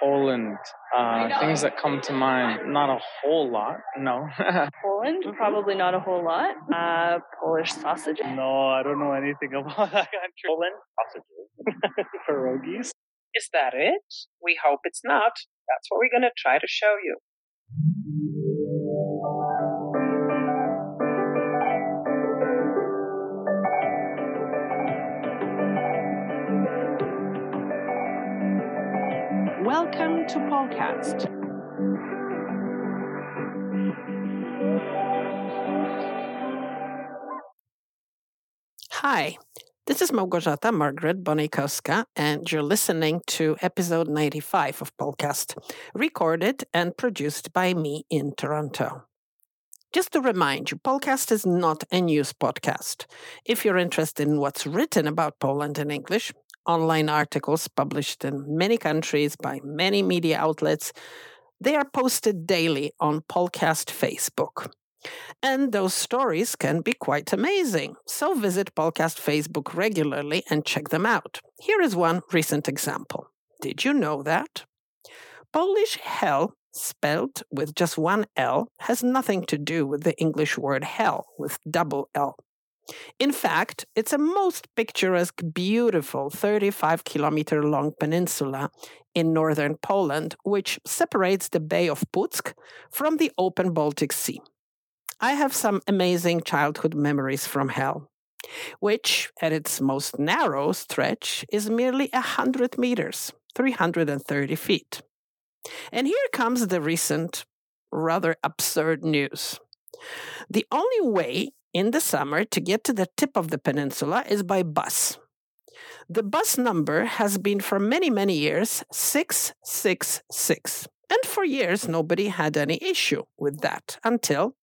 Poland. Uh, things that come to mind, not a whole lot, no. Poland, probably not a whole lot. Uh, Polish sausages. No, I don't know anything about that country. Poland sausages. Pierogies. Is that it? We hope it's not. That's what we're going to try to show you. Welcome to Polcast. Hi, this is Małgorzata Margaret Bonikowska, and you're listening to episode 95 of Polcast, recorded and produced by me in Toronto. Just to remind you, Polcast is not a news podcast. If you're interested in what's written about Poland in English, online articles published in many countries by many media outlets. They are posted daily on Polcast Facebook. And those stories can be quite amazing. So visit Polcast Facebook regularly and check them out. Here is one recent example. Did you know that? Polish Hel, spelled with just one L, has nothing to do with the English word hell with double L. In fact, it's a most picturesque, beautiful 35 kilometer long peninsula in northern Poland, which separates the Bay of Puck from the open Baltic Sea. I have some amazing childhood memories from Hel, which, at its most narrow stretch, is merely 100 meters, 330 feet. And here comes the recent, rather absurd news. The only way in the summer to get to the tip of the peninsula is by bus. The bus number has been for many, many years 666. And for years, nobody had any issue with that until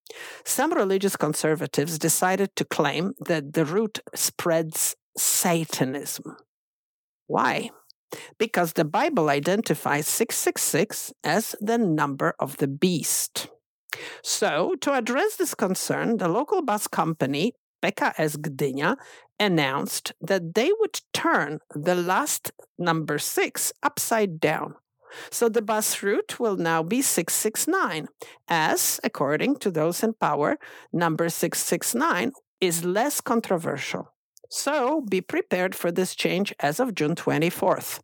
some religious conservatives decided to claim that the route spreads Satanism. Why? Because the Bible identifies 666 as the number of the beast. So, to address this concern, the local bus company, PKS Gdynia, announced that they would turn the last number six upside down. So the bus route will now be 669, as, according to those in power, number 669 is less controversial. So be prepared for this change as of June 24th.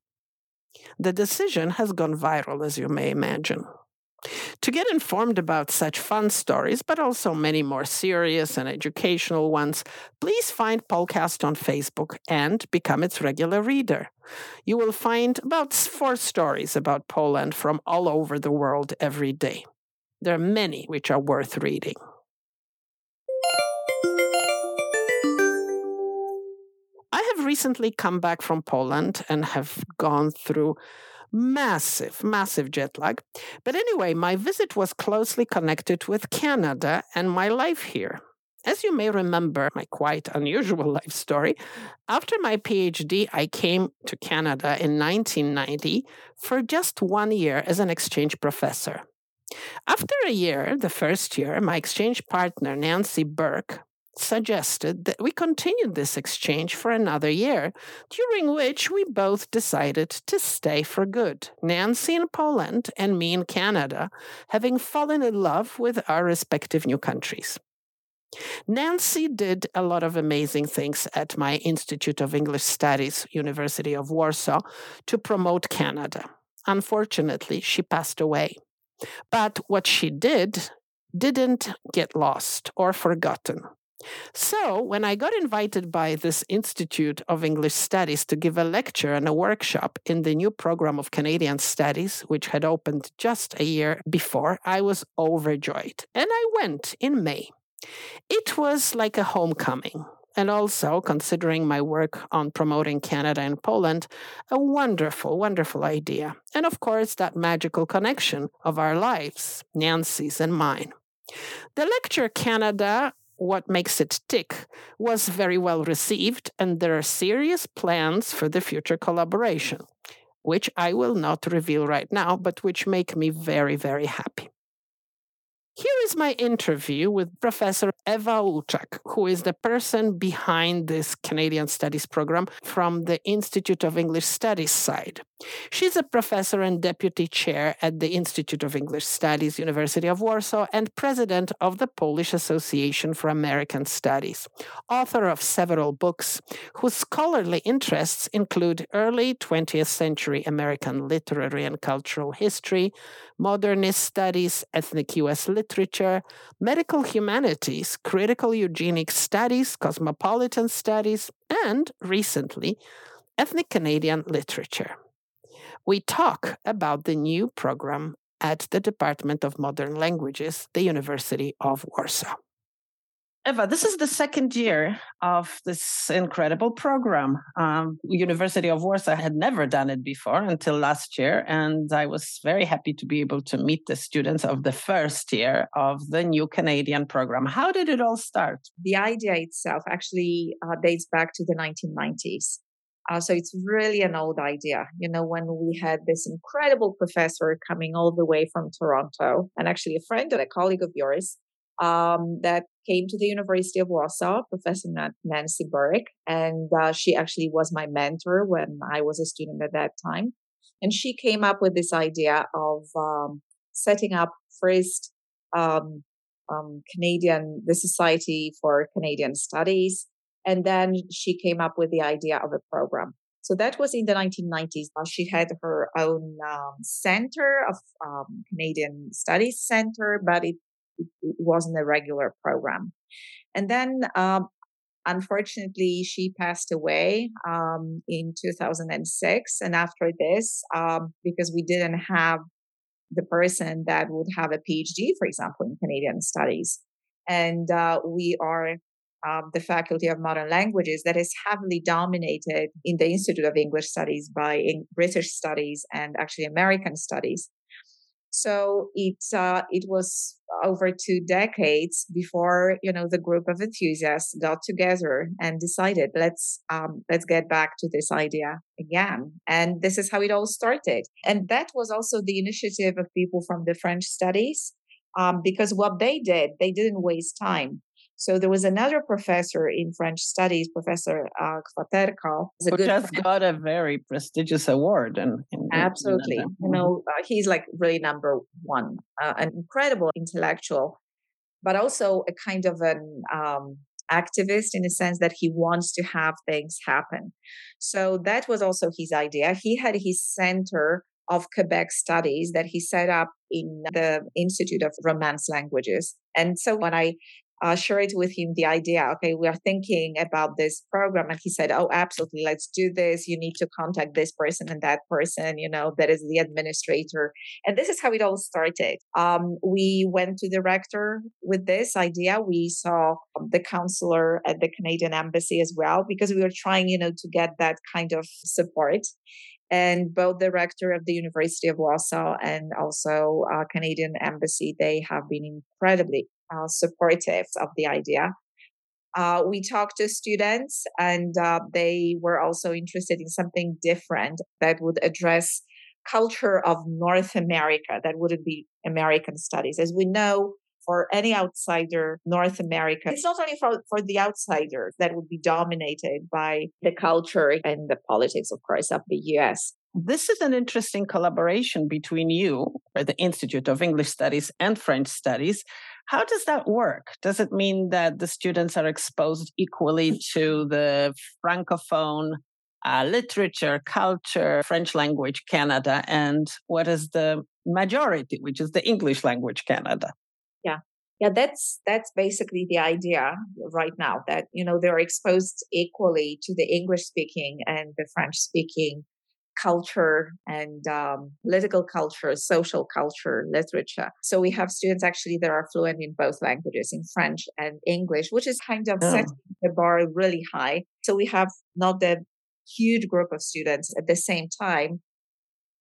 The decision has gone viral, as you may imagine. To get informed about such fun stories, but also many more serious and educational ones, please find Polcast on Facebook and become its regular reader. You will find about four stories about Poland from all over the world every day. There are many which are worth reading. I have recently come back from Poland and have gone through massive, massive jet lag. But anyway, my visit was closely connected with Canada and my life here. As you may remember, my quite unusual life story, after my PhD, I came to Canada in 1990 for just one year as an exchange professor. After a year, the first year, my exchange partner, Nancy Burke, suggested that we continued this exchange for another year, during which we both decided to stay for good. Nancy in Poland and me in Canada, having fallen in love with our respective new countries. Nancy did a lot of amazing things at my Institute of English Studies, University of Warsaw, to promote Canada. Unfortunately, she passed away. But what she did didn't get lost or forgotten. So, when I got invited by this Institute of English Studies to give a lecture and a workshop in the new program of Canadian Studies, which had opened just a year before, I was overjoyed. And I went in May. It was like a homecoming. And also, considering my work on promoting Canada and Poland, a wonderful, wonderful idea. And of course, that magical connection of our lives, Nancy's and mine. The lecture Canada what makes it tick was very well received, and there are serious plans for the future collaboration, which I will not reveal right now, but which make me very, very happy. Here is my interview with Professor Ewa Luczak, who is the person behind this Canadian Studies program from the Institute of English Studies side. She's a professor and deputy chair at the Institute of English Studies, University of Warsaw, and president of the Polish Association for American Studies, author of several books whose scholarly interests include early 20th century American literary and cultural history, modernist studies, ethnic U.S. literature, medical humanities, critical eugenic studies, cosmopolitan studies, and recently, ethnic Canadian literature. We talk about the new program at the Department of Modern Languages, the University of Warsaw. Ewa, this is the second year of this incredible program. Um, University of Warsaw had never done it before until last year, and I was very happy to be able to meet the students of the first year of the new Canadian program. How did it all start? The idea itself actually uh, dates back to the 1990s. Uh, so it's really an old idea. You know, when we had this incredible professor coming all the way from Toronto, and actually a friend and a colleague of yours, um, that came to the University of Warsaw, Professor Nancy Burek, and uh, she actually was my mentor when I was a student at that time. And she came up with this idea of um, setting up first um, um Canadian, the Society for Canadian Studies, and then she came up with the idea of a program. So that was in the 1990s. Uh, she had her own um, center of um, Canadian Studies Center, but it it, it wasn't a regular program. And then, um, unfortunately, she passed away um, in 2006. And after this, um, because we didn't have the person that would have a PhD, for example, in Canadian studies, and uh, we are um, the Faculty of Modern Languages that is heavily dominated in the Institute of English Studies by British Studies and actually American Studies. So it uh, it was over two decades before you know the group of enthusiasts got together and decided let's um, let's get back to this idea again. And this is how it all started. And that was also the initiative of people from the French studies um, because what they did, they didn't waste time. So there was another professor in French studies, Professor uh, Kwaterko, who just friend. got a very prestigious award. And absolutely, you know, uh, he's like really number one, uh, an incredible intellectual, but also a kind of an um, activist in the sense that he wants to have things happen. So that was also his idea. He had his center of Quebec studies that he set up in the Institute of Romance Languages. And so when I uh, shared with him the idea okay we are thinking about this program. And he said oh absolutely let's do this. You need to contact this person and that person you know that is the administrator. And this is how it all started. Um, we went to the rector with this idea. We saw the counselor at the canadian embassy as well because we were trying you know to get that kind of support. And both the rector of the University of Warsaw and also uh, Canadian Embassy, they have been incredibly uh, supportive of the idea. Uh, we talked to students, and uh, they were also interested in something different that would address culture of North America. That wouldn't be American studies, as we know. For any outsider, North America, it's not only for, for the outsider that would be dominated by the culture and the politics, of course, of the US. This is an interesting collaboration between you, the Institute of English Studies, and French Studies. How does that work? Does it mean that the students are exposed equally to the Francophone uh, literature, culture, French language Canada, and what is the majority, which is the English language Canada? Yeah. Yeah, that's that's basically the idea right now that you know they're exposed equally to the English speaking and the French speaking culture and um, political culture, social culture, literature. So we have students actually that are fluent in both languages, in French and English, which is kind of oh. setting the bar really high. So we have not the huge group of students at the same time.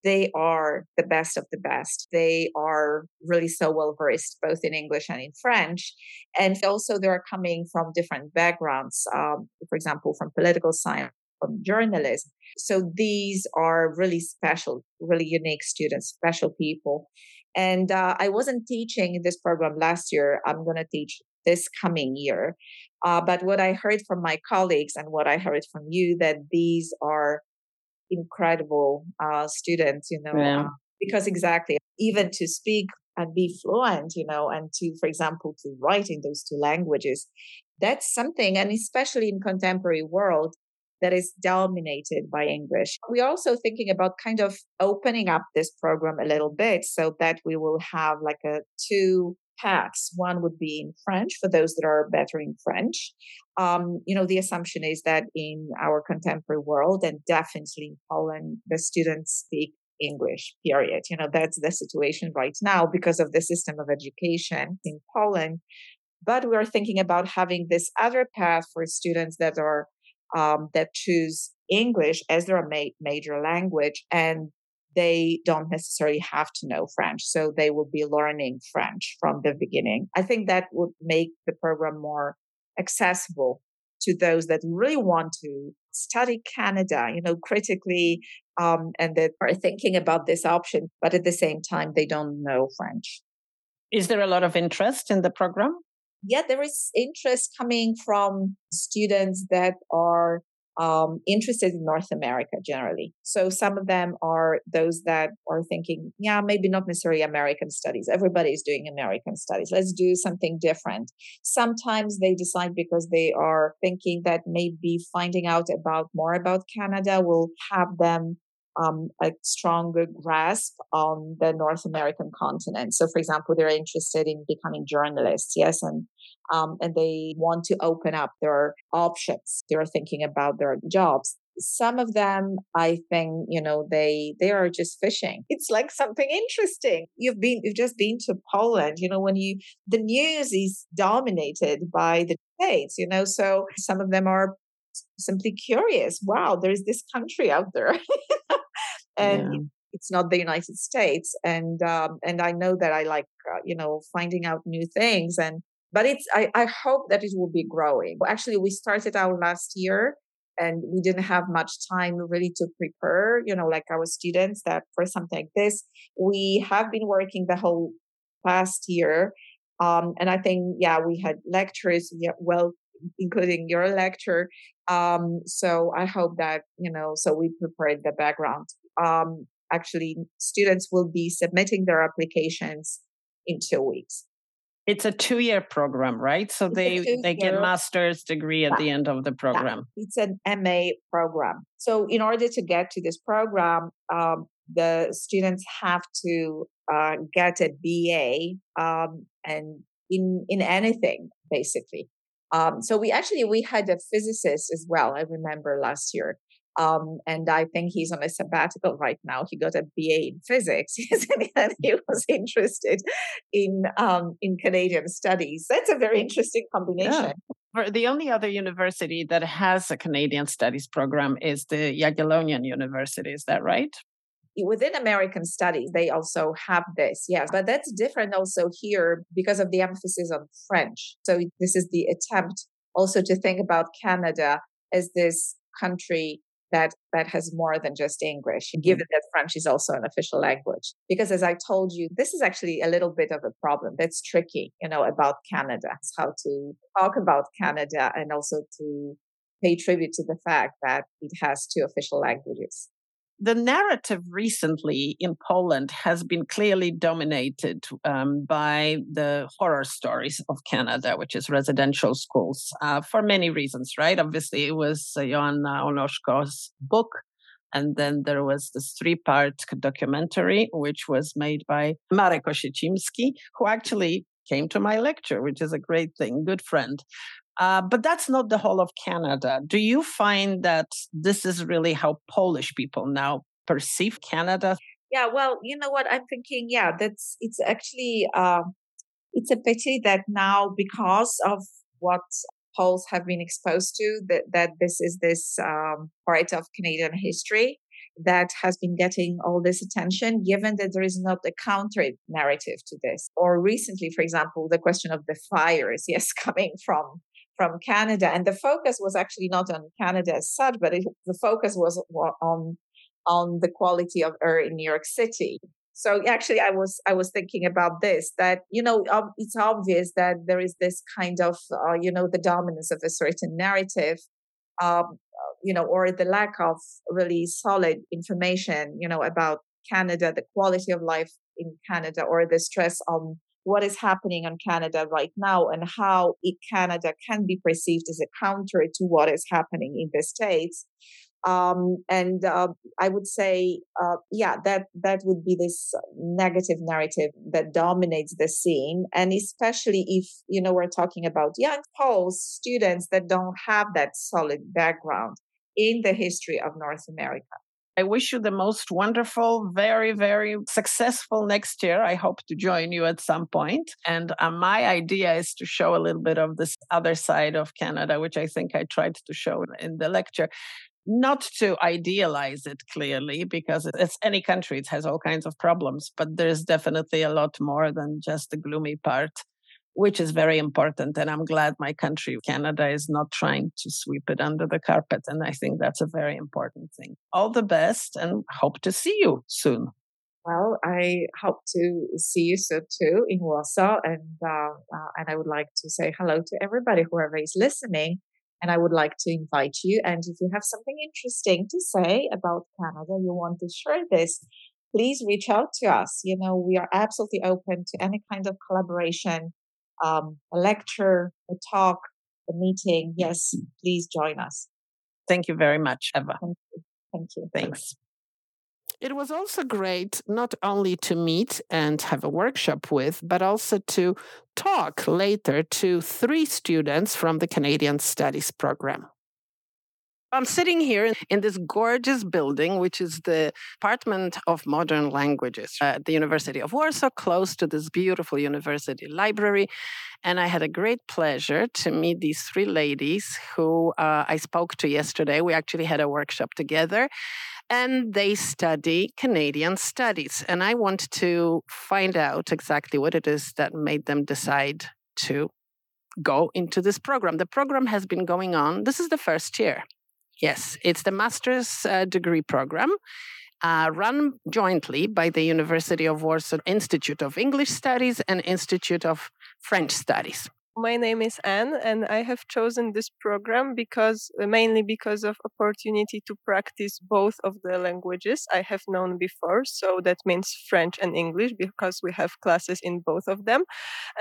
They are the best of the best. They are really so well versed both in English and in French. And also, they're coming from different backgrounds. Um, for example, from political science journalism. So these are really special, really unique students, special people. And uh, I wasn't teaching this program last year. I'm going to teach this coming year. Uh, but what I heard from my colleagues and what I heard from you that these are incredible uh, students, you know, Yeah. uh, because exactly even to speak and be fluent, you know, and to, for example, to write in those two languages, that's something, and especially in contemporary world that is dominated by English. We're also thinking about kind of opening up this program a little bit so that we will have like a two paths. One would be in French for those that are better in French. Um, you know, the assumption is that in our contemporary world and definitely in Poland, the students speak English, period. You know, that's the situation right now because of the system of education in Poland. But we're thinking about having this other path for students that are um, that choose English as their ma- major language and they don't necessarily have to know French. So they will be learning French from the beginning. I think that would make the program more accessible to those that really want to study Canada, you know, critically, um, and that are thinking about this option, but at the same time, they don't know French. Is there a lot of interest in the program? Yeah, there is interest coming from students that are um, interested in North America generally. So some of them are those that are thinking, yeah, maybe not necessarily American studies. Everybody is doing American studies. Let's do something different. Sometimes they decide because they are thinking that maybe finding out about more about Canada will have them um, a stronger grasp on the North American continent. So, for example, they're interested in becoming journalists, yes, and um, and they want to open up their options. They're thinking about their jobs. Some of them, I think, you know, they they are just fishing. It's like something interesting. You've been, you've just been to Poland. You know, when you the news is dominated by the states. You know, so some of them are simply curious. Wow, there's this country out there, and Yeah. it's not the United States. And um, and I know that I like uh, you know finding out new things and but it's I, I hope that it will be growing actually we started out last year and we didn't have much time really to prepare you know like our students that for something like this we have been working the whole past year um, and i think yeah we had lectures yeah, well including your lecture um, so i hope that you know so we prepared the background um, actually students will be submitting their applications in two weeks It's a two-year program, right? So It's they they get master's degree at Yeah. the end of the program. It's an MA program. So, in order to get to this program, um, the students have to uh, get a BA um, and in in anything basically. Um, so we actually we had a physicist as well. I remember last year, um, and I think he's on a sabbatical right now. He got a BA in physics, and he was interested in um, in Canadian studies. That's a very interesting combination. For the only other university that has a Canadian studies program is the Jagiellonian University. Is that right? within American studies, they also have this, yes, but that's different also here because of the emphasis on French. So this is the attempt also to think about Canada as this country that that has more than just English, mm-hmm. given that French is also an official language. Because as I told you, this is actually a little bit of a problem. That's tricky, you know, about Canada. It's how to talk about Canada and also to pay tribute to the fact that it has two official languages the narrative recently in Poland has been clearly dominated um, by the horror stories of Canada, which is residential schools, uh, for many reasons, right? Obviously, it was uh, Joanna Onoszko's book. And then there was this three part documentary, which was made by Marek Osiecimski, who actually came to my lecture, which is a great thing, good friend. Uh, but that's not the whole of Canada. Do you find that this is really how Polish people now perceive Canada? Yeah, well, you know what I'm thinking. Yeah, that's it's actually uh, it's a pity that now because of what Poles have been exposed to, that that this is this um, part of Canadian history that has been getting all this attention, given that there is not a counter narrative to this. Or recently, for example, the question of the fires, yes, coming from from Canada, and the focus was actually not on Canada as such, but it, the focus was on on the quality of air in New York City. So actually, I was I was thinking about this that you know it's obvious that there is this kind of uh, you know the dominance of a certain narrative, um, you know, or the lack of really solid information, you know, about Canada, the quality of life in Canada, or the stress on what is happening in Canada right now and how it, Canada can be perceived as a counter to what is happening in the States. Um, and uh, I would say, uh, yeah, that that would be this negative narrative that dominates the scene, and especially if you know we're talking about young Poles, students that don't have that solid background in the history of North America. I wish you the most wonderful, very, very successful next year. I hope to join you at some point. And uh, my idea is to show a little bit of this other side of Canada, which I think I tried to show in the lecture. Not to idealize it clearly, because it's any country, it has all kinds of problems, but there's definitely a lot more than just the gloomy part which is very important. And I'm glad my country, Canada, is not trying to sweep it under the carpet. And I think that's a very important thing. All the best and hope to see you soon. Well, I hope to see you soon too in Warsaw, and uh, uh, and I would like to say hello to everybody, whoever is listening, and I would like to invite you. And if you have something interesting to say about Canada, you want to share this, please reach out to us. You know, we are absolutely open to any kind of collaboration um, a lecture, a talk, a meeting, yes, please join us. Thank you very much, Ewa. Thank you. Thank you. Thanks. It was also great not only to meet and have a workshop with, but also to talk later to three students from the Canadian Studies program. I'm sitting here in this gorgeous building, which is the Department of Modern Languages at the University of Warsaw, close to this beautiful university library. And I had a great pleasure to meet these three ladies who uh, I spoke to yesterday. We actually had a workshop together and they study Canadian studies. And I want to find out exactly what it is that made them decide to go into this program. The program has been going on, this is the first year. Yes, it's the master's uh, degree program. Uh, run jointly by the University of Warsaw Institute of English Studies and Institute of French Studies. My name is Anne, and I have chosen this program because uh, mainly because of opportunity to practice both of the languages I have known before. So that means French and English because we have classes in both of them,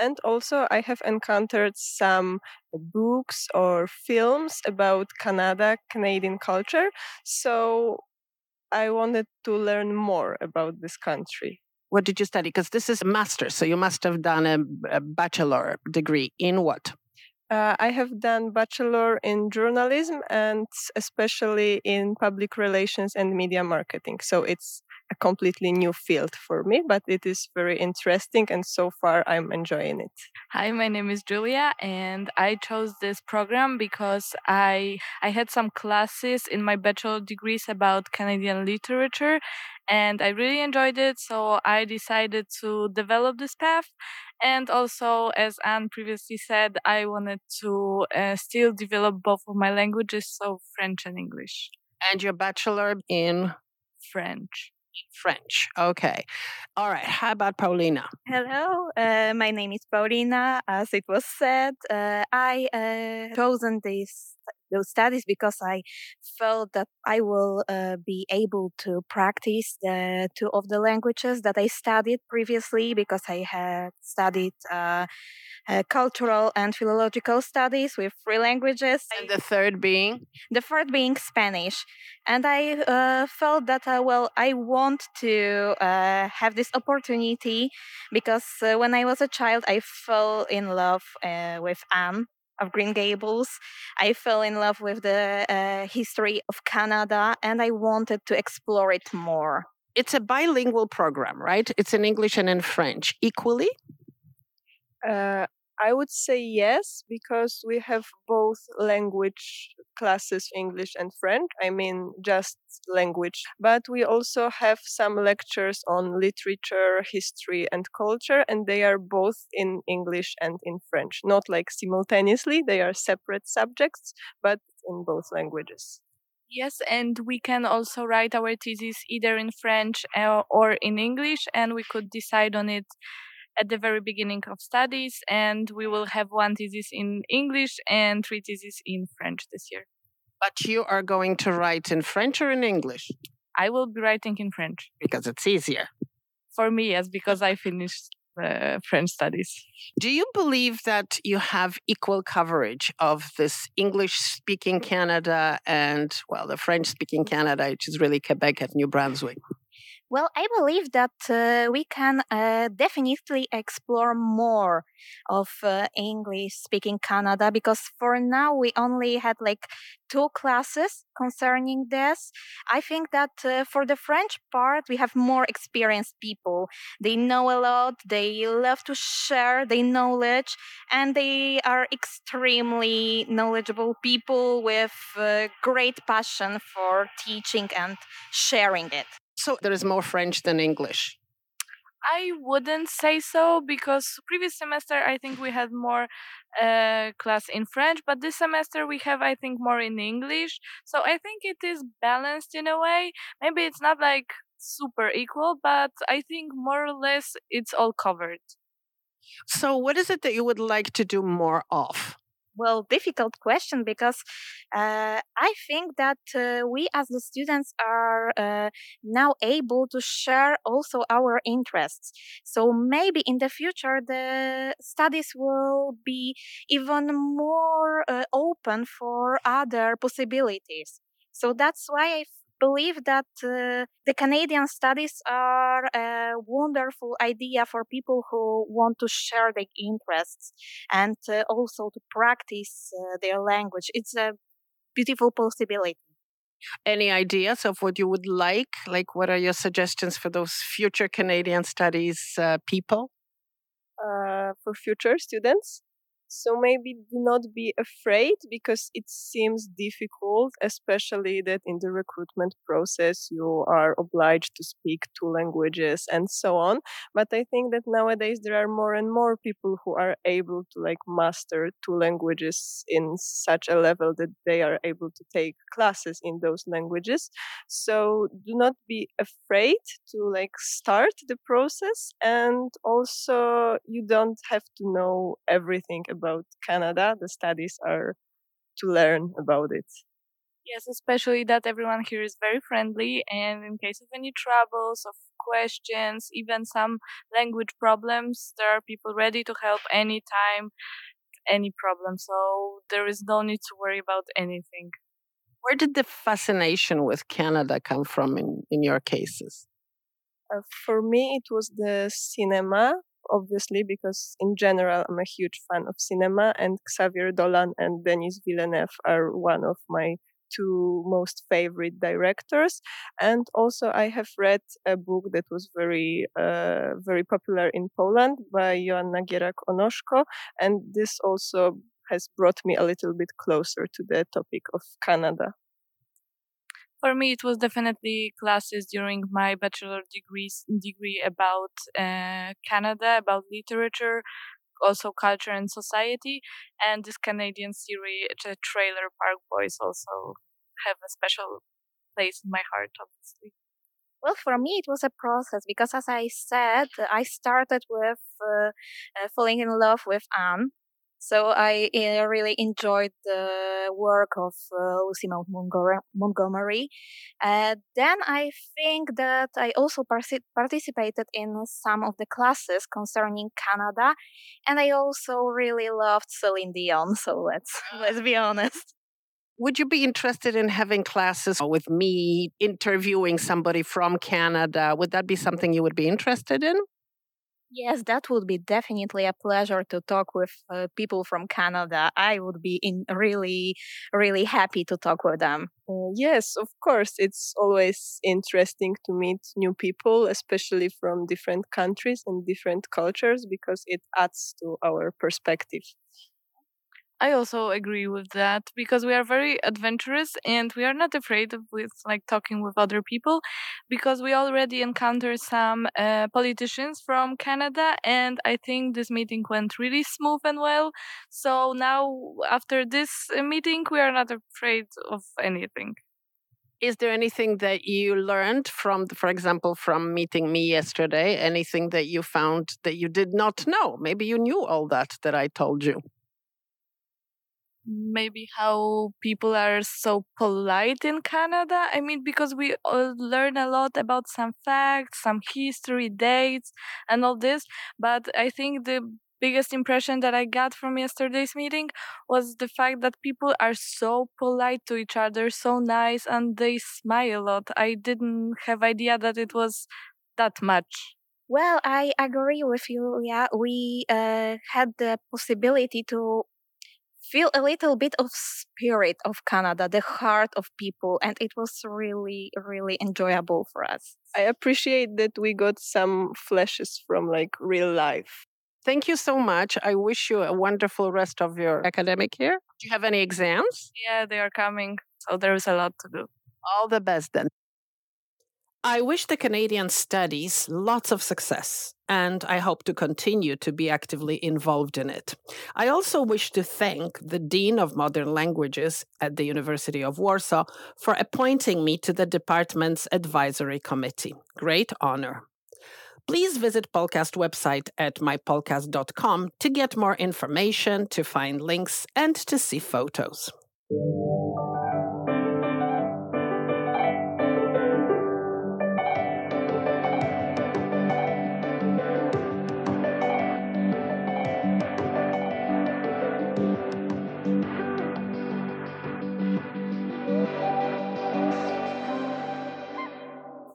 and also I have encountered some books or films about Canada, Canadian culture. So I wanted to learn more about this country. What did you study? Because this is a master, so you must have done a, a bachelor degree in what? Uh, I have done bachelor in journalism and especially in public relations and media marketing. So it's a completely new field for me, but it is very interesting and so far I'm enjoying it. Hi, my name is Julia and I chose this program because I I had some classes in my bachelor degrees about Canadian literature and I really enjoyed it. So I decided to develop this path. And also, as Anne previously said, I wanted to uh, still develop both of my languages, so French and English. And your bachelor in French. French. Okay. All right. How about Paulina? Hello. Uh, my name is Paulina. As it was said, uh, I uh, chosen this those studies because I felt that I will uh, be able to practice the two of the languages that I studied previously because I had studied uh, uh, cultural and philological studies with three languages. And the third being? The third being Spanish. And I uh, felt that, uh, well, I want to uh, have this opportunity because when I was a child, I fell in love with Anne of Green Gables. I fell in love with the uh, history of Canada and I wanted to explore it more. It's a bilingual program, right? It's in English and in French equally? Uh, I would say yes, because we have both language classes, English and French. I mean, just language. But we also have some lectures on literature, history, and culture, and they are both in English and in French. Not like simultaneously, they are separate subjects, but in both languages. Yes, and we can also write our thesis either in French uh, or in English, and we could decide on it at the very beginning of studies, and we will have one thesis in English and three theses in French this year. But you are going to write in French or in English? I will be writing in French. Because it's easier. For me, yes, because I finished uh, French studies. Do you believe that you have equal coverage of this English speaking Canada and, well, the French speaking Canada, which is really Quebec and New Brunswick? Well, I believe that uh, we can uh, definitely explore more of uh, English speaking Canada because for now we only had like two classes concerning this. I think that uh, for the French part, we have more experienced people. They know a lot, they love to share their knowledge, and they are extremely knowledgeable people with uh, great passion for teaching and sharing it. So there is more French than English. I wouldn't say so because previous semester I think we had more uh, class in French, but this semester we have I think more in English. So I think it is balanced in a way. Maybe it's not like super equal, but I think more or less it's all covered. So what is it that you would like to do more of? Well difficult question because uh, i think that uh, we as the students are uh, now able to share also our interests. So maybe in the future the studies will be even more uh, open for other possibilities. So that's why i believe that uh, the Canadian studies are a wonderful idea for people who want to share their interests and uh, also to practice uh, their language. It's a beautiful possibility. Any ideas of what you would like? Like, what are your suggestions for those future Canadian studies uh, people? Uh, for future students? So maybe do not be afraid because it seems difficult, especially that in the recruitment process you are obliged to speak two languages and so on. But I think that nowadays there are more and more people who are able to like master two languages in such a level that they are able to take classes in those languages. So do not be afraid to like start the process and also you don't have to know everything about about Canada. The studies are to learn about it. Yes, especially that everyone here is very friendly, and in case of any troubles, of questions, even some language problems, there are people ready to help anytime, any problem. So there is no need to worry about anything. Where did the fascination with Canada come from in, in your cases? Uh, for me, it was the cinema obviously, because in general, I'm a huge fan of cinema, and Xavier Dolan and Denis Villeneuve are one of my two most favorite directors. And also i have read a book that was very uh, very popular in poland by joanna gierak-onoszko and this also has brought me a little bit closer to the topic of canada for me it was definitely classes during my bachelor degrees degree about uh, canada about literature also culture and society and this canadian series the trailer park boys also have a special place in my heart obviously. Well, for me, it was a process because, as I said, I started with uh, uh, falling in love with Anne, so I uh, really enjoyed the work of uh, Lucy Montgomery. Uh, then I think that I also participated in some of the classes concerning Canada, and I also really loved Celine Dion. So let's let's be honest. Would you be interested in having classes with me interviewing somebody from Canada? Would that be something you would be interested in? Yes, that would be definitely a pleasure to talk with uh, people from Canada. I would be in really, really happy to talk with them. Uh, yes, of course. It's always interesting to meet new people, especially from different countries and different cultures, because it adds to our perspective. I also agree with that because we are very adventurous and we are not afraid of with like talking with other people because we already encountered some uh, politicians from Canada and I think this meeting went really smooth and well. So now after this uh, meeting we are not afraid of anything. Is there anything that you learned from, for example, from meeting me yesterday? Anything that you found that you did not know? Maybe you knew all that that I told you maybe how people are so polite in Canada. I mean, because we learn a lot about some facts, some history, dates, and all this. But I think the biggest impression that I got from yesterday's meeting was the fact that people are so polite to each other, so nice, and they smile a lot. I didn't have idea that it was that much. Well, I agree with you. Yeah, we uh, had the possibility to feel a little bit of spirit of Canada, the heart of people, and it was really, really enjoyable for us. I appreciate that we got some flashes from like real life. Thank you so much. I wish you a wonderful rest of your academic year. Do you have any exams? Yeah, they are coming. So there is a lot to do. All the best then. I wish the Canadian studies lots of success, and I hope to continue to be actively involved in it. I also wish to thank the Dean of Modern Languages at the University of Warsaw for appointing me to the department's advisory committee. Great honor. Please visit Polcast website at mypolcast.com to get more information, to find links, and to see photos.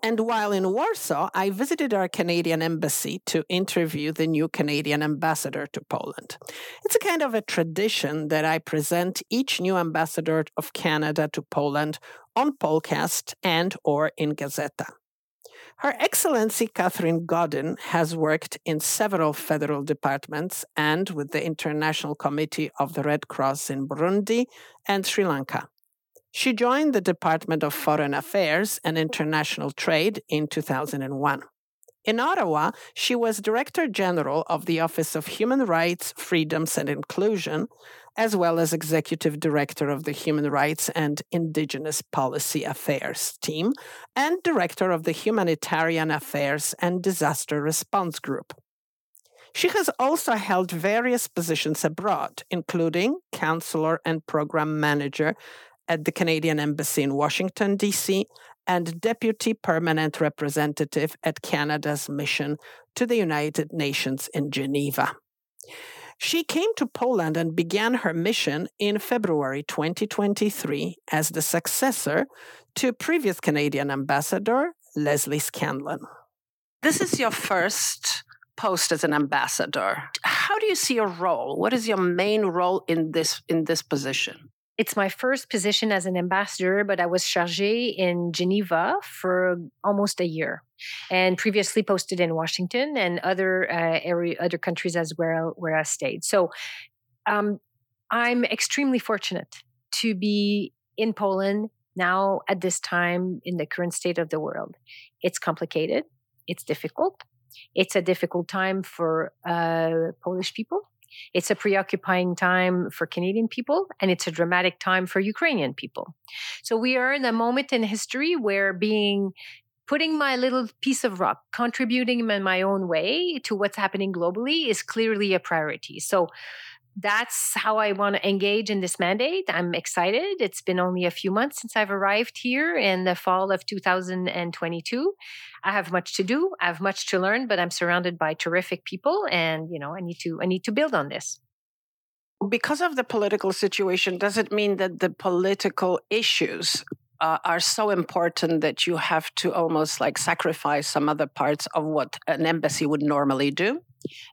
And while in Warsaw, I visited our Canadian embassy to interview the new Canadian ambassador to Poland. It's a kind of a tradition that I present each new ambassador of Canada to Poland on Polcast and or in Gazeta. Her Excellency Catherine Godin has worked in several federal departments and with the International Committee of the Red Cross in Burundi and Sri Lanka. She joined the Department of Foreign Affairs and International Trade in 2001. In Ottawa, she was Director General of the Office of Human Rights, Freedoms and Inclusion, as well as Executive Director of the Human Rights and Indigenous Policy Affairs team, and Director of the Humanitarian Affairs and Disaster Response Group. She has also held various positions abroad, including Counselor and Program Manager at the Canadian Embassy in Washington, D.C., and Deputy Permanent Representative at Canada's mission to the United Nations in Geneva. She came to Poland and began her mission in February 2023 as the successor to previous Canadian ambassador Leslie Scanlon. This is your first post as an ambassador. How do you see your role? What is your main role in this in this position? It's my first position as an ambassador, but I was chargé in Geneva for almost a year, and previously posted in Washington and other uh, area, other countries as well where I stayed. So, um, I'm extremely fortunate to be in Poland now at this time in the current state of the world. It's complicated. It's difficult. It's a difficult time for uh, Polish people it's a preoccupying time for Canadian people, and it's a dramatic time for Ukrainian people. So we are in a moment in history where being putting my little piece of rock, contributing in my own way to what's happening globally is clearly a priority. So that's how I want to engage in this mandate. I'm excited. It's been only a few months since I've arrived here in the fall of 2022. I have much to do. I have much to learn, but I'm surrounded by terrific people and, you know, I need to I need to build on this. Because of the political situation, does it mean that the political issues uh, are so important that you have to almost like sacrifice some other parts of what an embassy would normally do?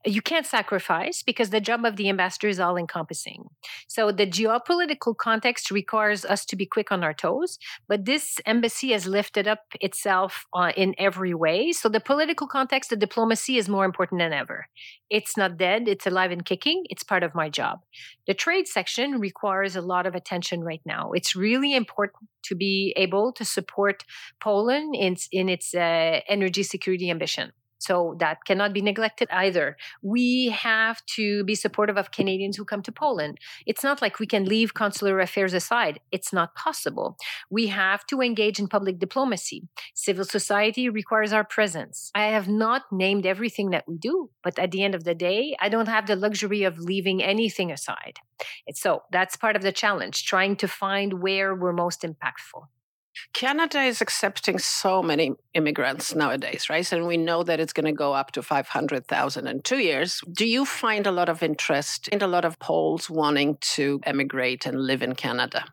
You can't sacrifice because the job of the ambassador is all encompassing. So the geopolitical context requires us to be quick on our toes, but this embassy has lifted up itself uh, in every way. So the political context, the diplomacy is more important than ever. It's not dead, it's alive and kicking. It's part of my job. The trade section requires a lot of attention right now. It's really important to be able to support Poland in, in its uh, energy security ambition. So that cannot be neglected either. We have to be supportive of Canadians who come to Poland. It's not like we can leave consular affairs aside. It's not possible. We have to engage in public diplomacy. Civil society requires our presence. I have not named everything that we do, but at the end of the day, I don't have the luxury of leaving anything aside. so that's part of the challenge, trying to find where we're most impactful. Canada is accepting so many immigrants nowadays, right? And we know that it's going to go up to 500,000 in two years. Do you find a lot of interest in a lot of Poles wanting to emigrate and live in Canada?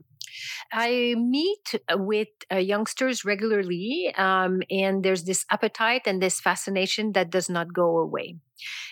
I meet with uh, youngsters regularly, um, and there's this appetite and this fascination that does not go away.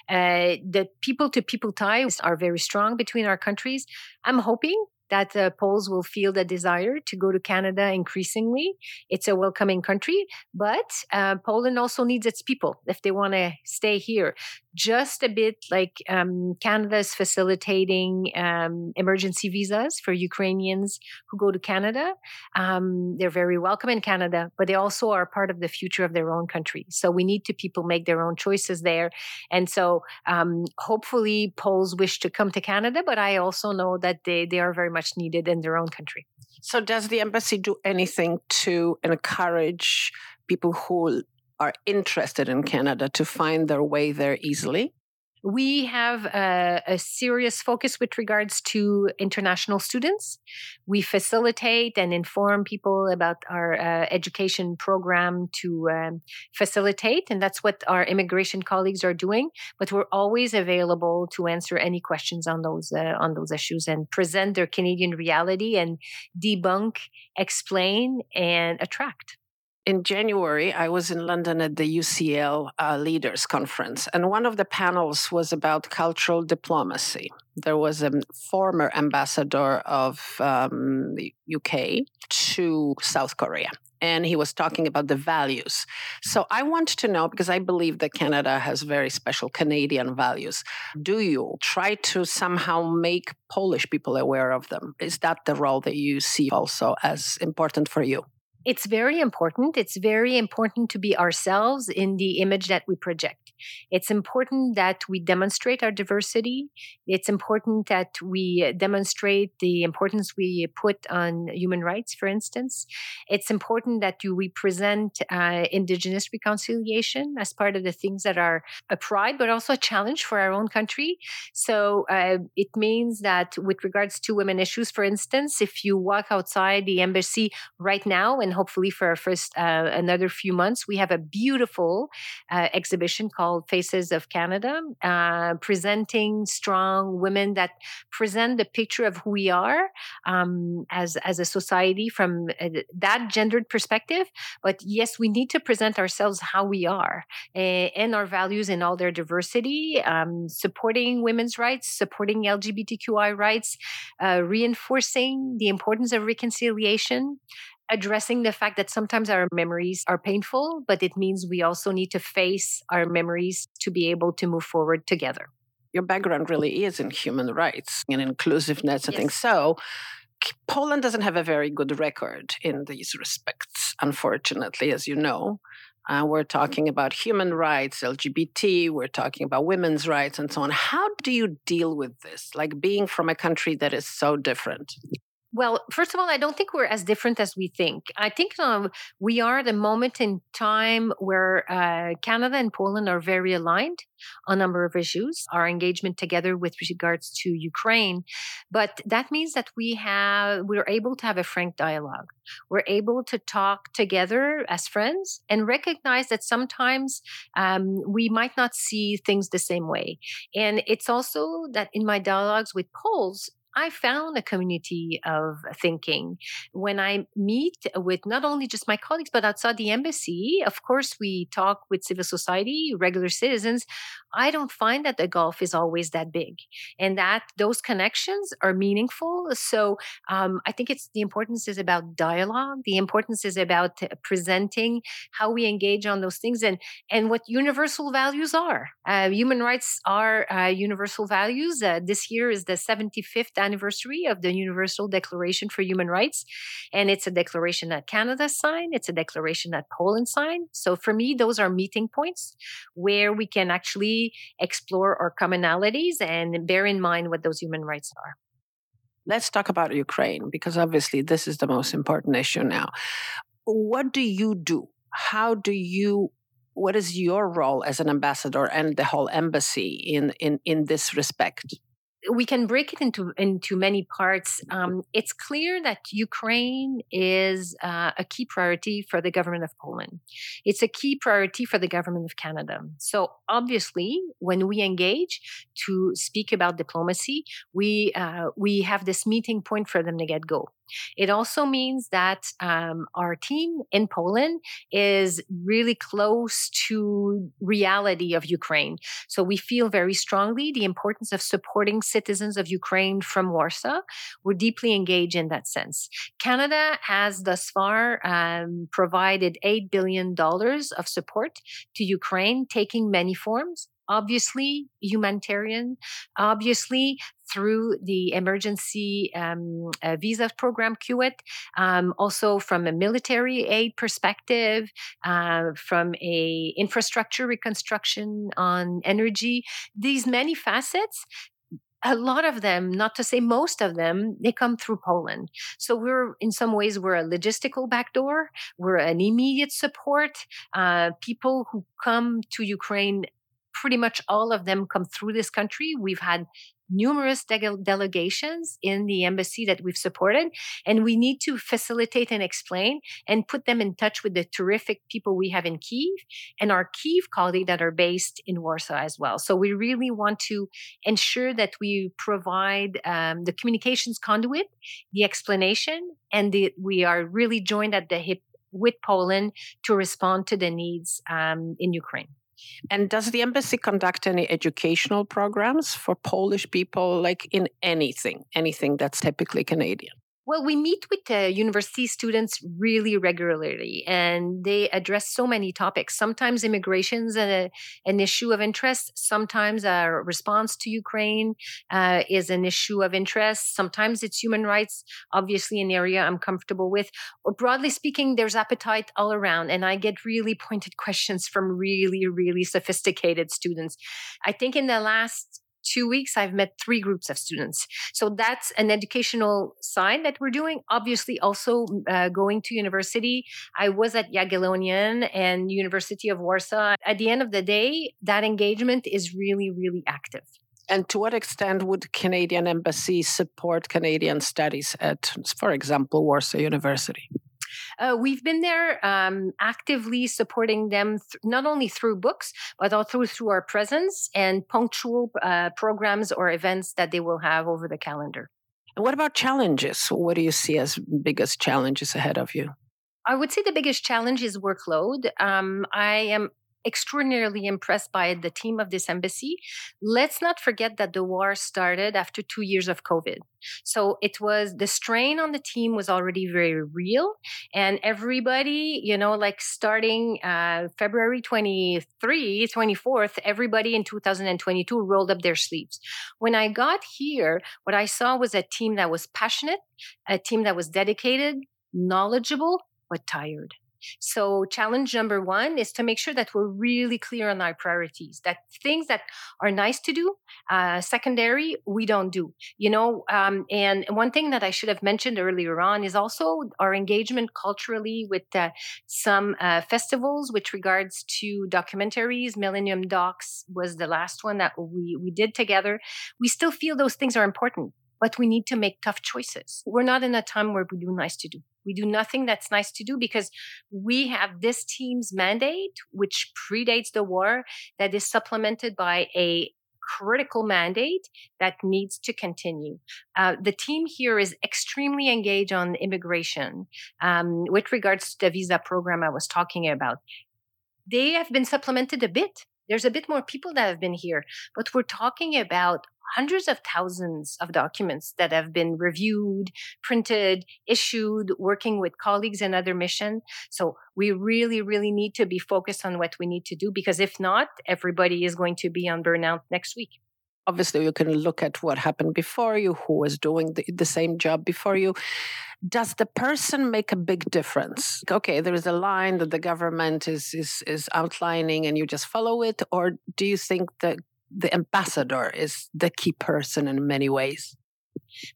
Uh, the people to people ties are very strong between our countries. I'm hoping that uh, Poles will feel the desire to go to Canada increasingly. It's a welcoming country, but uh, Poland also needs its people if they want to stay here just a bit like um, Canada is facilitating um, emergency visas for Ukrainians who go to Canada. Um, they're very welcome in Canada, but they also are part of the future of their own country. So we need to people make their own choices there. And so um, hopefully Poles wish to come to Canada, but I also know that they, they are very much needed in their own country. So does the embassy do anything to encourage people who are interested in Canada to find their way there easily? We have a, a, serious focus with regards to international students. We facilitate and inform people about our uh, education program to um, facilitate, and that's what our immigration colleagues are doing. But we're always available to answer any questions on those uh, on those issues and present their Canadian reality and debunk, explain, and attract in January, I was in London at the UCL uh, Leaders Conference, and one of the panels was about cultural diplomacy. There was a former ambassador of um, the UK to South Korea, and he was talking about the values. So I want to know because I believe that Canada has very special Canadian values. Do you try to somehow make Polish people aware of them? Is that the role that you see also as important for you? It's very important. It's very important to be ourselves in the image that we project. It's important that we demonstrate our diversity. It's important that we demonstrate the importance we put on human rights, for instance. It's important that you represent uh, Indigenous reconciliation as part of the things that are a pride, but also a challenge for our own country. So uh, it means that, with regards to women issues, for instance, if you walk outside the embassy right now, and hopefully for our first uh, another few months, we have a beautiful uh, exhibition called called Faces of Canada, uh, presenting strong women that present the picture of who we are um, as as a society from uh, that gendered perspective. But yes, we need to present ourselves how we are uh, and our values in all their diversity, um, supporting women's rights, supporting LGBTQI rights, uh, reinforcing the importance of reconciliation addressing the fact that sometimes our memories are painful, but it means we also need to face our memories to be able to move forward together. Your background really is in human rights and inclusiveness and yes. things. So, Poland doesn't have a very good record in these respects, unfortunately, as you know. Uh, we're talking about human rights, LGBT, we're talking about women's rights, and so on. How do you deal with this? Like being from a country that is so different? Well, first of all, I don't think we're as different as we think. I think um, we are at a moment in time where uh, Canada and Poland are very aligned on a number of issues, our engagement together with regards to Ukraine. But that means that we have, we're able to have a frank dialogue. We're able to talk together as friends and recognize that sometimes um, we might not see things the same way. And it's also that in my dialogues with Poles, I found a community of thinking. When I meet with not only just my colleagues, but outside the embassy, of course, we talk with civil society, regular citizens. I don't find that the Gulf is always that big and that those connections are meaningful. So um, I think it's the importance is about dialogue. The importance is about presenting how we engage on those things and, and what universal values are. Uh, human rights are uh, universal values. Uh, this year is the 75th anniversary of the Universal Declaration for Human Rights. And it's a declaration that Canada signed, it's a declaration that Poland signed. So for me, those are meeting points where we can actually explore our commonalities and bear in mind what those human rights are. Let's talk about Ukraine because obviously this is the most important issue now. What do you do? How do you what is your role as an ambassador and the whole embassy in in in this respect? We can break it into into many parts. Um, it's clear that Ukraine is uh, a key priority for the government of Poland. It's a key priority for the government of Canada. So obviously, when we engage to speak about diplomacy, we uh, we have this meeting point for them to get go. It also means that um, our team in Poland is really close to reality of Ukraine. So we feel very strongly the importance of supporting citizens of Ukraine from Warsaw. We're deeply engaged in that sense. Canada has thus far um, provided $8 billion of support to Ukraine, taking many forms obviously humanitarian, obviously through the emergency um, uh, visa program CUAET, um, also from a military aid perspective, uh, from a infrastructure reconstruction on energy, these many facets a lot of them, not to say most of them, they come through Poland. So we're in some ways we're a logistical backdoor. We're an immediate support. Uh, people who come to Ukraine pretty much all of them come through this country. We've had numerous de- delegations in the embassy that we've supported, and we need to facilitate and explain and put them in touch with the terrific people we have in Kiev and our Kiev colleagues that are based in Warsaw as well. So we really want to ensure that we provide um, the communications conduit, the explanation, and the, we are really joined at the hip with Poland to respond to the needs um, in Ukraine. And does the embassy conduct any educational programs for Polish people, like in anything, anything that's typically Canadian? Well, we meet with uh, university students really regularly, and they address so many topics. Sometimes immigration's a, an issue of interest. Sometimes our response to Ukraine uh, is an issue of interest. Sometimes it's human rights, obviously an area I'm comfortable with. But broadly speaking, there's appetite all around, and I get really pointed questions from really, really sophisticated students. I think in the last two weeks, I've met three groups of students. So that's an educational side that we're doing. Obviously, also uh, going to university. I was at Jagiellonian and University of Warsaw. At the end of the day, that engagement is really, really active. And to what extent would Canadian Embassy support Canadian studies at, for example, Warsaw University? Uh, we've been there um, actively supporting them th- not only through books, but also through our presence and punctual uh, programs or events that they will have over the calendar. And what about challenges? What do you see as biggest challenges ahead of you? I would say the biggest challenge is workload. Um, I am extraordinarily impressed by the team of this embassy. Let's not forget that the war started after two years of COVID. So it was the strain on the team was already very real. And everybody, you know, like starting uh, February 23, 24th, everybody in 2022 rolled up their sleeves. When I got here, what I saw was a team that was passionate, a team that was dedicated, knowledgeable, but tired. So, challenge number one is to make sure that we're really clear on our priorities, that things that are nice to do, uh, secondary, we don't do. You know, um, and one thing that I should have mentioned earlier on is also our engagement culturally with uh, some uh, festivals with regards to documentaries. Millennium Docs was the last one that we, we did together. We still feel those things are important but we need to make tough choices. We're not in a time where we do nice to do. We do nothing that's nice to do because we have this team's mandate, which predates the war, that is supplemented by a critical mandate that needs to continue. Uh, the team here is extremely engaged on immigration um, with regards to the visa program I was talking about. They have been supplemented a bit. There's a bit more people that have been here, but we're talking about hundreds of thousands of documents that have been reviewed, printed, issued, working with colleagues in other missions. So we really, really need to be focused on what we need to do because if not, everybody is going to be on burnout next week. Obviously, you can look at what happened before you, who was doing the, the same job before you. Does the person make a big difference? Okay, there is a line that the government is, is, is outlining and you just follow it, or do you think that the ambassador is the key person in many ways?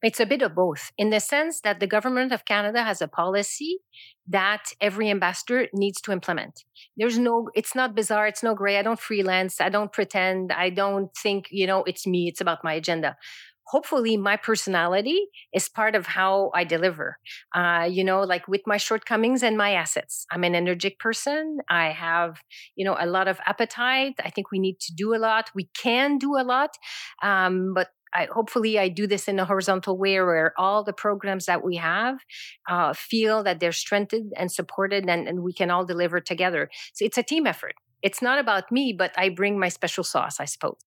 It's a bit of both in the sense that the government of Canada has a policy that every ambassador needs to implement. There's no, it's not bizarre, it's no gray. I don't freelance, I don't pretend, I don't think, you know, it's me, it's about my agenda hopefully my personality is part of how I deliver. Uh, you know, like with my shortcomings and my assets. I'm an energetic person. I have, you know, a lot of appetite. I think we need to do a lot. We can do a lot. Um, but I, hopefully I do this in a horizontal way where all the programs that we have uh, feel that they're strengthened and supported and, and we can all deliver together. So it's a team effort. It's not about me, but I bring my special sauce, I suppose.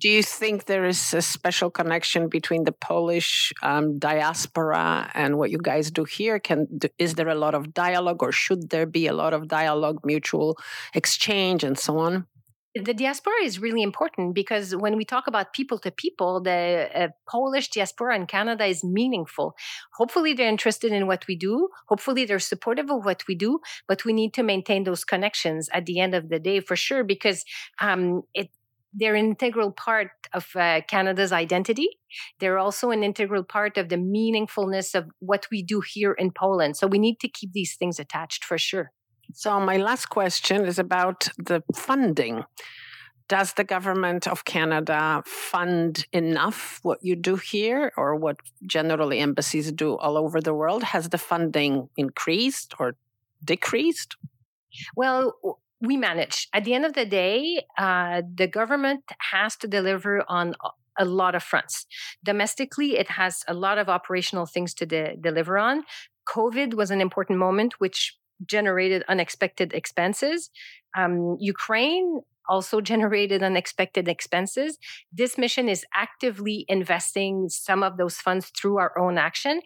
Do you think there is a special connection between the Polish um, diaspora and what you guys do here? Can is there a lot of dialogue, or should there be a lot of dialogue, mutual exchange, and so on? The diaspora is really important because when we talk about people to people, the uh, Polish diaspora in Canada is meaningful. Hopefully, they're interested in what we do. Hopefully, they're supportive of what we do. But we need to maintain those connections at the end of the day for sure because um, it, they're an integral part of uh, Canada's identity. They're also an integral part of the meaningfulness of what we do here in Poland. So we need to keep these things attached for sure. So, my last question is about the funding. Does the government of Canada fund enough what you do here or what generally embassies do all over the world? Has the funding increased or decreased? Well, we manage. At the end of the day, uh, the government has to deliver on a lot of fronts. Domestically, it has a lot of operational things to de- deliver on. COVID was an important moment, which generated unexpected expenses. Um, Ukraine also generated unexpected expenses. This mission is actively investing some of those funds through our own action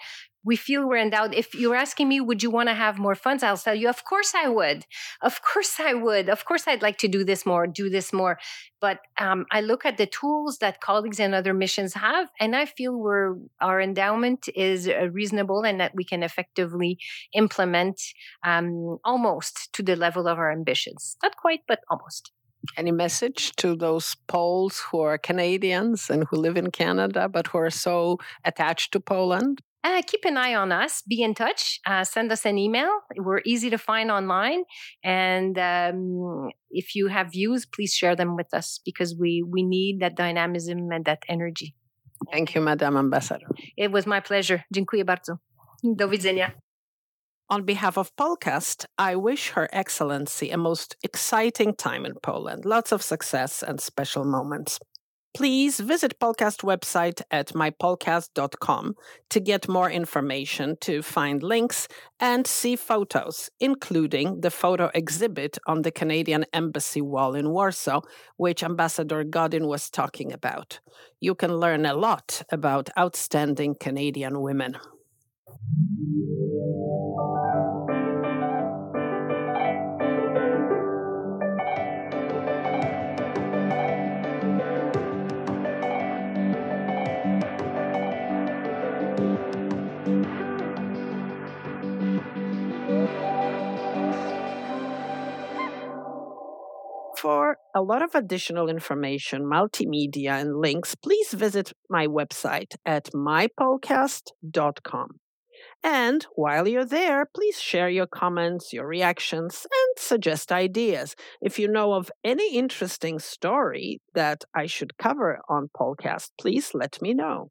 we feel we're endowed. If you're asking me, would you want to have more funds? I'll tell you, of course I would. Of course I would. Of course I'd like to do this more, do this more. But um, I look at the tools that colleagues and other missions have, and I feel we're our endowment is uh, reasonable and that we can effectively implement um, almost to the level of our ambitions. Not quite, but almost. Any message to those Poles who are Canadians and who live in Canada but who are so attached to Poland? Uh, keep an eye on us. Be in touch. Uh, send us an email. We're easy to find online. And um, if you have views, please share them with us because we, we need that dynamism and that energy. Thank you, Madam Ambassador. It was my pleasure. Dziękuję bardzo. Do widzenia. On behalf of Polcast, I wish Her Excellency a most exciting time in Poland, lots of success and special moments. Please visit Polcast website at mypolcast.com to get more information, to find links, and see photos, including the photo exhibit on the Canadian Embassy wall in Warsaw, which Ambassador Godin was talking about. You can learn a lot about outstanding Canadian women. For a lot of additional information, multimedia, and links, please visit my website at mypolcast.com. And while you're there, please share your comments, your reactions, and suggest ideas. If you know of any interesting story that I should cover on podcast, please let me know.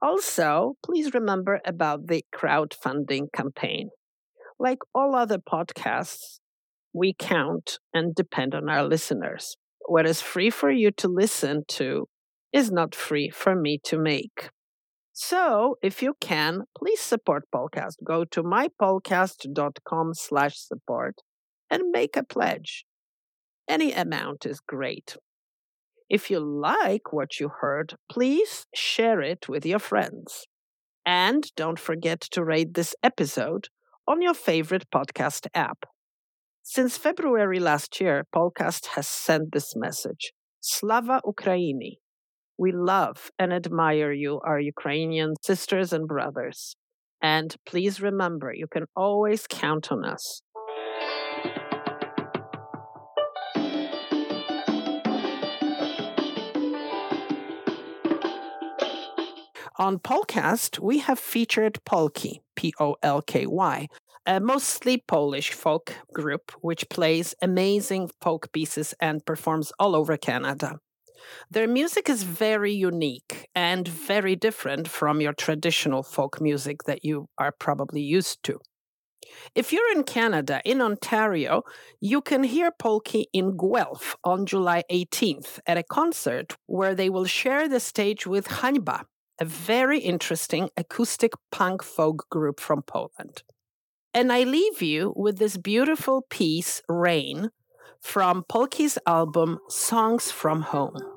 Also, please remember about the crowdfunding campaign. Like all other podcasts, we count and depend on our listeners. what is free for you to listen to is not free for me to make. So, if you can, please support Polcast. Go to mypolcast.com slash support and make a pledge. Any amount is great. If you like what you heard, please share it with your friends. And don't forget to rate this episode on your favorite podcast app. Since February last year, Polcast has sent this message Slava Ukraini. We love and admire you, our Ukrainian sisters and brothers. And please remember, you can always count on us. On Polcast, we have featured Polky, P O L K Y, a mostly Polish folk group which plays amazing folk pieces and performs all over Canada. Their music is very unique and very different from your traditional folk music that you are probably used to. If you're in Canada, in Ontario, you can hear Polky in Guelph on July 18th at a concert where they will share the stage with Hańba, a very interesting acoustic punk folk group from Poland. And I leave you with this beautiful piece, Rain, from Polky's album Songs from Home.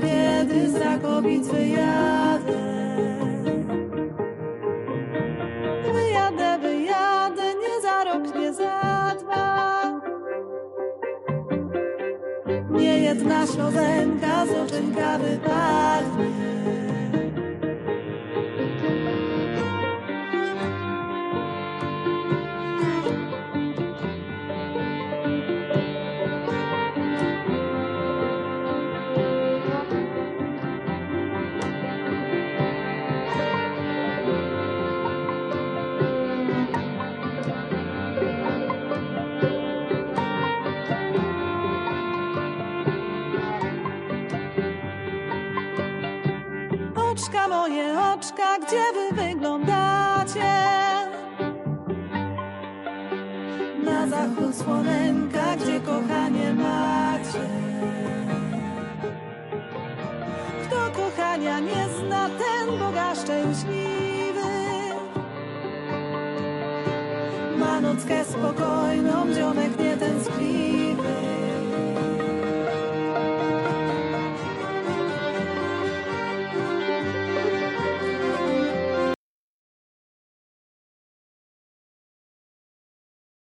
Kiedy, oj, kiedy za kobic wyjadę. Wyjadę, wyjadę, nie za rok, nie za dwa. Nie jedna ślozenka z oczynka wypadnie. Słonenka, gdzie kochanie macie? Kto kochania nie zna, ten Boga szczęśliwy. Ma nockę spokojną, dzionek nie